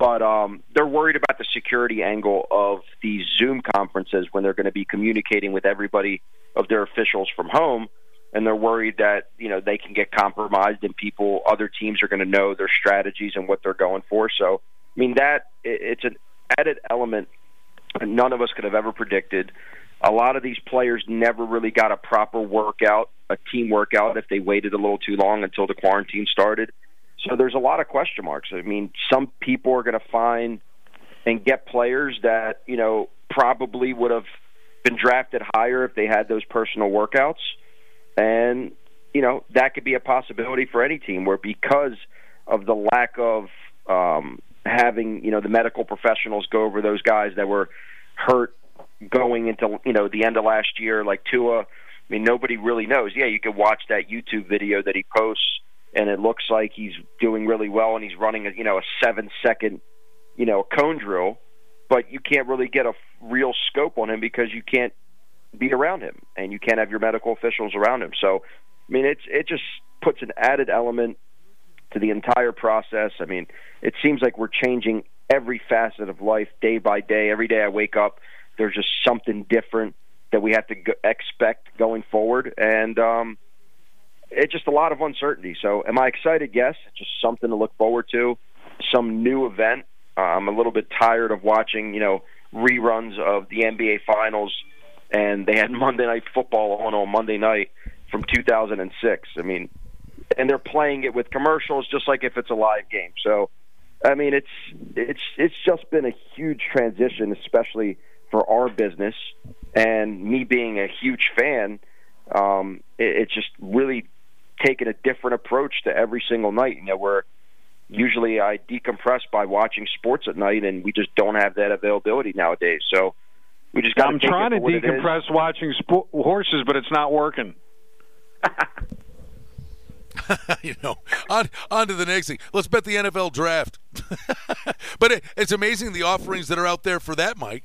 but um, they're worried about the security angle of these Zoom conferences when they're going to be communicating with everybody of their officials from home, and they're worried that you know they can get compromised and people, other teams are going to know their strategies and what they're going for. So, I mean that it, it's an added element none of us could have ever predicted. A lot of these players never really got a proper workout, a team workout, if they waited a little too long until the quarantine started. So there's a lot of question marks. I mean, some people are going to find and get players that, you know, probably would have been drafted higher if they had those personal workouts. And, you know, that could be a possibility for any team where because of the lack of um, having, you know, the medical professionals go over those guys that were hurt going into, you know, the end of last year, like Tua. I mean, nobody really knows. Yeah, you could watch that YouTube video that he posts and it looks like he's doing really well and he's running a you know a seven second you know a cone drill but you can't really get a real scope on him because you can't be around him and you can't have your medical officials around him. So i mean it's it just puts an added element to the entire process. I mean it seems like we're changing every facet of life, day by day. Every day I wake up, there's just something different that we have to go- expect going forward, and um, it's just a lot of uncertainty. So, am I excited? Yes, just something to look forward to, some new event. Uh, I'm a little bit tired of watching, you know, reruns of the NBA Finals, and they had Monday Night Football on on Monday night from 2006. I mean, and they're playing it with commercials, just like if it's a live game. So, I mean, it's it's it's just been a huge transition, especially for our business. And me being a huge fan, um, it, it's just really taken a different approach to every single night. You know, where usually I decompress by watching sports at night, and we just don't have that availability nowadays. So we just got.
I'm trying to decompress watching sport, horses, but it's not working.
you know, on on to the next thing. Let's bet the NFL draft. but it, it's amazing the offerings that are out there for that, Mike.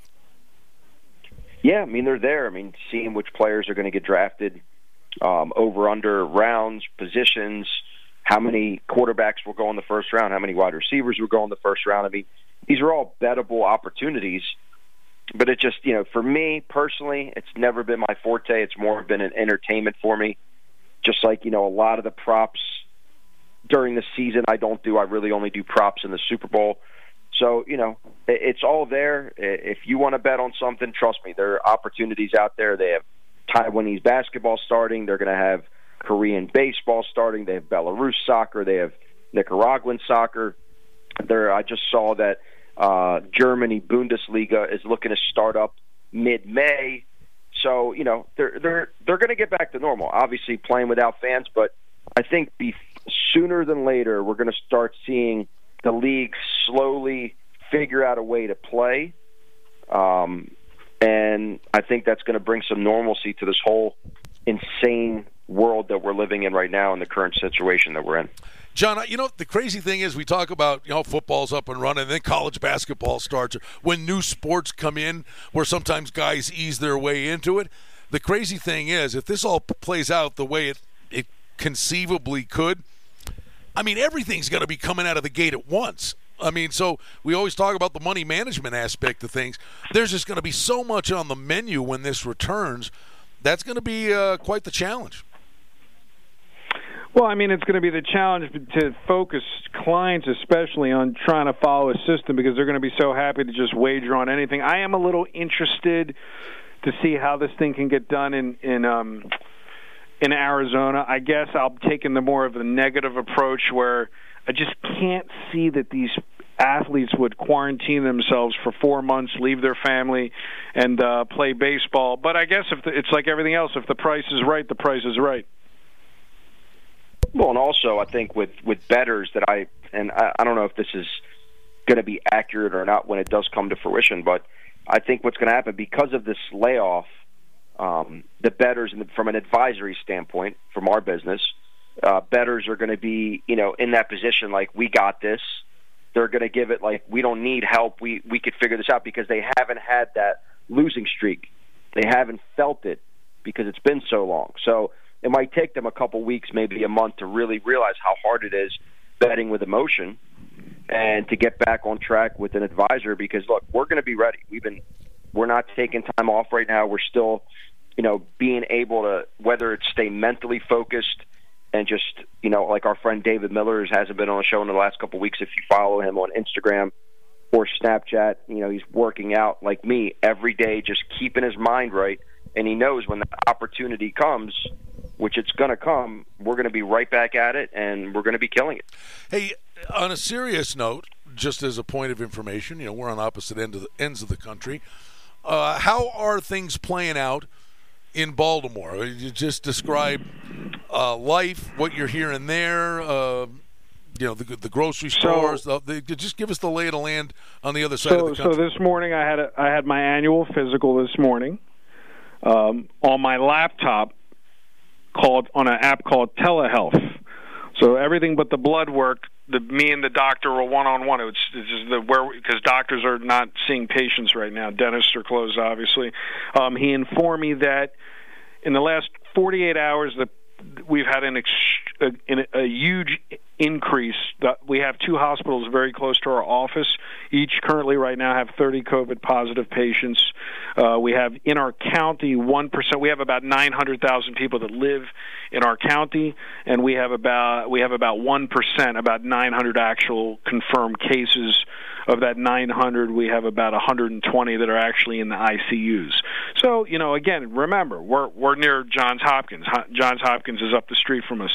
Yeah, I mean they're there. I mean, seeing which players are going to get drafted, um, over under rounds, positions, how many quarterbacks will go in the first round, how many wide receivers will go in the first round. I mean, these are all bettable opportunities. But it just, you know, for me personally, it's never been my forte. It's more been an entertainment for me. Just like, you know, a lot of the props during the season I don't do. I really only do props in the Super Bowl. So, you know, it's all there. If you want to bet on something, trust me, there are opportunities out there. They have Taiwanese basketball starting. They're going to have Korean baseball starting. They have Belarus soccer. They have Nicaraguan soccer. There, I just saw that uh, Germany Bundesliga is looking to start up mid-May. So you know they're they're they're going to get back to normal. Obviously, playing without fans, but I think be, sooner than later we're going to start seeing the league slowly figure out a way to play. Um, and I think that's going to bring some normalcy to this whole insane world that we're living in right now in the current situation that we're in.
John, you know the crazy thing is we talk about you know football's up and running, and then college basketball starts. When new sports come in, where sometimes guys ease their way into it. The crazy thing is, if this all plays out the way it it conceivably could, I mean everything's going to be coming out of the gate at once. I mean, so we always talk about the money management aspect of things. There's just going to be so much on the menu when this returns. That's going to be uh, quite the challenge.
Well, I mean, it's going to be the challenge to focus clients, especially on trying to follow a system, because they're going to be so happy to just wager on anything. I am a little interested to see how this thing can get done in in um, in Arizona. I guess I'll take in the more of the negative approach, where I just can't see that these athletes would quarantine themselves for four months, leave their family, and uh, play baseball. But I guess if the, it's like everything else, if the price is right, the price is right.
Well, and also I think with with betters that I and I, I don't know if this is going to be accurate or not when it does come to fruition, but I think what's going to happen because of this layoff, um, the betters from an advisory standpoint from our business, uh, betters are going to be you know in that position like we got this. They're going to give it like we don't need help. We we could figure this out because they haven't had that losing streak. They haven't felt it because it's been so long. So it might take them a couple weeks, maybe a month, to really realize how hard it is betting with emotion and to get back on track with an advisor. Because look, we're going to be ready. We've been we're not taking time off right now. We're still, you know, being able to whether it's stay mentally focused and just you know, like our friend David Miller hasn't been on the show in the last couple of weeks. If you follow him on Instagram or Snapchat, you know, he's working out like me every day, just keeping his mind right, and he knows when the opportunity comes which it's going to come, we're going to be right back at it and we're going to be killing it.
Hey, on a serious note, just as a point of information, you know, we're on opposite end of the, ends of the country. Uh, how are things playing out in Baltimore? You just describe uh, life, what you're hearing there. Uh, you know the, the grocery stores. So, the, the, just give us the lay of the land on the other side
so,
of the country.
So this morning I had a, I had my annual physical this morning. Um, on my laptop, called on an app called telehealth. So everything but the blood work, the me and the doctor were one on one. It's, it's just the where because doctors are not seeing patients right now. Dentists are closed, obviously. Um, he informed me that in the last 48 hours, that we've had an ex- a, a, huge increase. We have two hospitals very close to our office. Each currently right now have 30 COVID positive patients. Uh, we have in our county one percent. We have about 900,000 people that live in our county, and we have about we have about one percent, about 900 actual confirmed cases. Of that 900, we have about 120 that are actually in the ICUs. So, you know, again, remember, we're we're near Johns Hopkins. Johns Hopkins is up the street from us.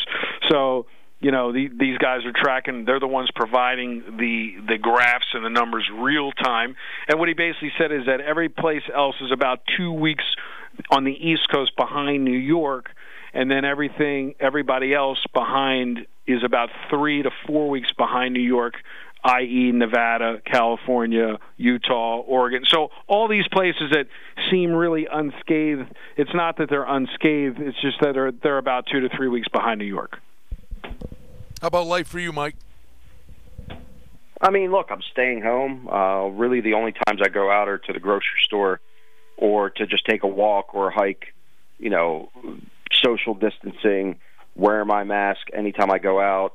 So, you know the, these guys are tracking they're the ones providing the the graphs and the numbers real time and what he basically said is that every place else is about two weeks on the east coast behind new york and then everything everybody else behind is about three to four weeks behind new york i.e., Nevada, California, Utah, Oregon. So all these places that seem really unscathed, it's not that they're unscathed, it's just that they're, they're about two to three weeks behind New York.
How about life for you, Mike?
I mean, look, I'm staying home. Uh, really, the only times I go out are to the grocery store or to just take a walk or a hike. You know, social distancing, wear my mask anytime I go out,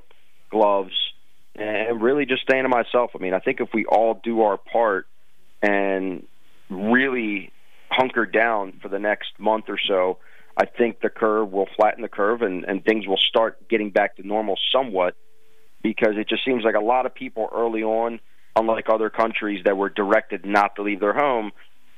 gloves, and really just staying to myself. I mean, I think if we all do our part and really hunker down for the next month or so, I think the curve will flatten the curve and, and things will start getting back to normal somewhat because it just seems like a lot of people early on, unlike other countries that were directed not to leave their home,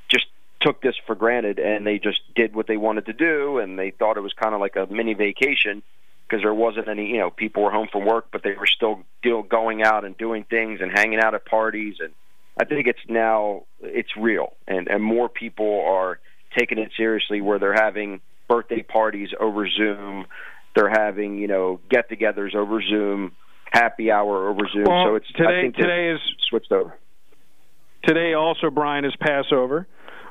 just took this for granted and they just did what they wanted to do and they thought it was kind of like a mini vacation because there wasn't any, you know, people were home from work, but they were still still going out and doing things and hanging out at parties and I think it's now it's real and and more people are taking it seriously where they're having birthday parties over Zoom. They're having you know get-togethers over Zoom, happy hour over Zoom.
Well,
so it's
today. today is
switched over.
Today also, Brian, is Passover.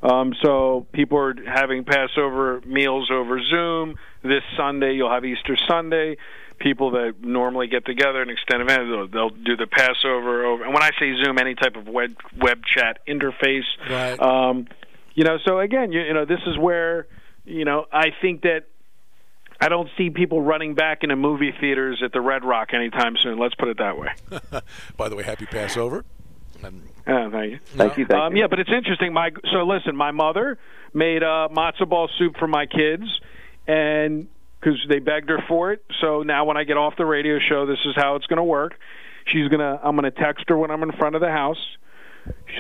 Um, so people are having Passover meals over Zoom. This Sunday, you'll have Easter Sunday. People that normally get together and extend events, they'll, they'll do the Passover over. And when I say Zoom, any type of web web chat interface.
Right.
Um, you know, so again, you, you know, this is where you know, I think that I don't see people running back into movie theaters at the Red Rock anytime soon. Let's put it that way.
By the way, happy Passover.
Um, oh, thank you.
Thank you. Thank
um,
you.
Yeah, but it's interesting. My so listen, my mother made uh, matzo ball soup for my kids, and because they begged her for it. So now when I get off the radio show, this is how it's going to work. She's gonna. I'm gonna text her when I'm in front of the house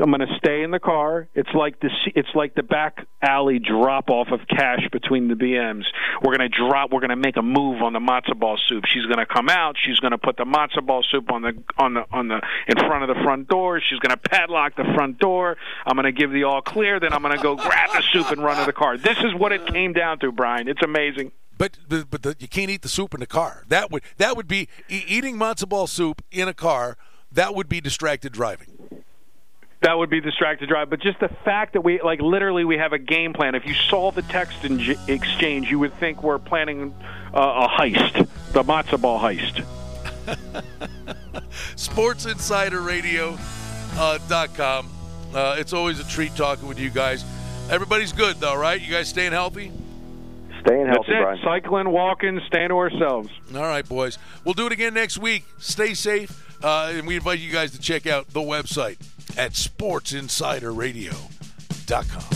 I'm going to stay in the car. It's like the it's like the back alley drop off of cash between the BMs. We're going to drop. We're going to make a move on the matzo ball soup. She's going to come out. She's going to put the matzo ball soup on the on the on the in front of the front door. She's going to padlock the front door. I'm going to give the all clear. Then I'm going to go grab the soup and run to the car. This is what it came down to, Brian. It's amazing.
But but, the, you can't eat the soup in the car. That would that would be eating matzo ball soup in a car. That would be distracted driving.
That would be distracted drive, but just the fact that we like literally we have a game plan. If you saw the text in- exchange, you would think we're planning uh, a heist, the matzo ball heist.
SportsInsiderRadio.com. Uh, uh, it's always a treat talking with you guys. Everybody's good though, right? You guys staying healthy?
Staying healthy,
That's it.
Brian.
Cycling, walking, staying to ourselves.
All right, boys. We'll do it again next week. Stay safe, uh, and we invite you guys to check out the website at sportsinsiderradio.com.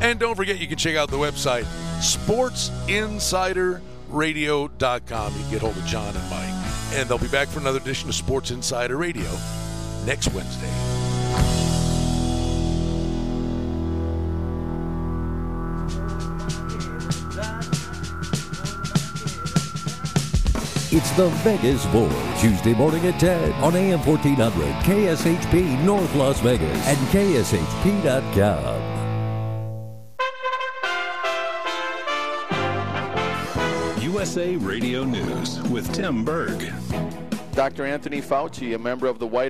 And don't forget, you can check out the website, sportsinsiderradio.com. You can get hold of John and Mike. And they'll be back for another edition of Sports Insider Radio next Wednesday.
It's the Vegas Bowl, Tuesday morning at 10 on AM 1400, KSHP North Las Vegas, and KSHP.com.
USA Radio News with Tim Berg.
Dr. Anthony Fauci, a member of the White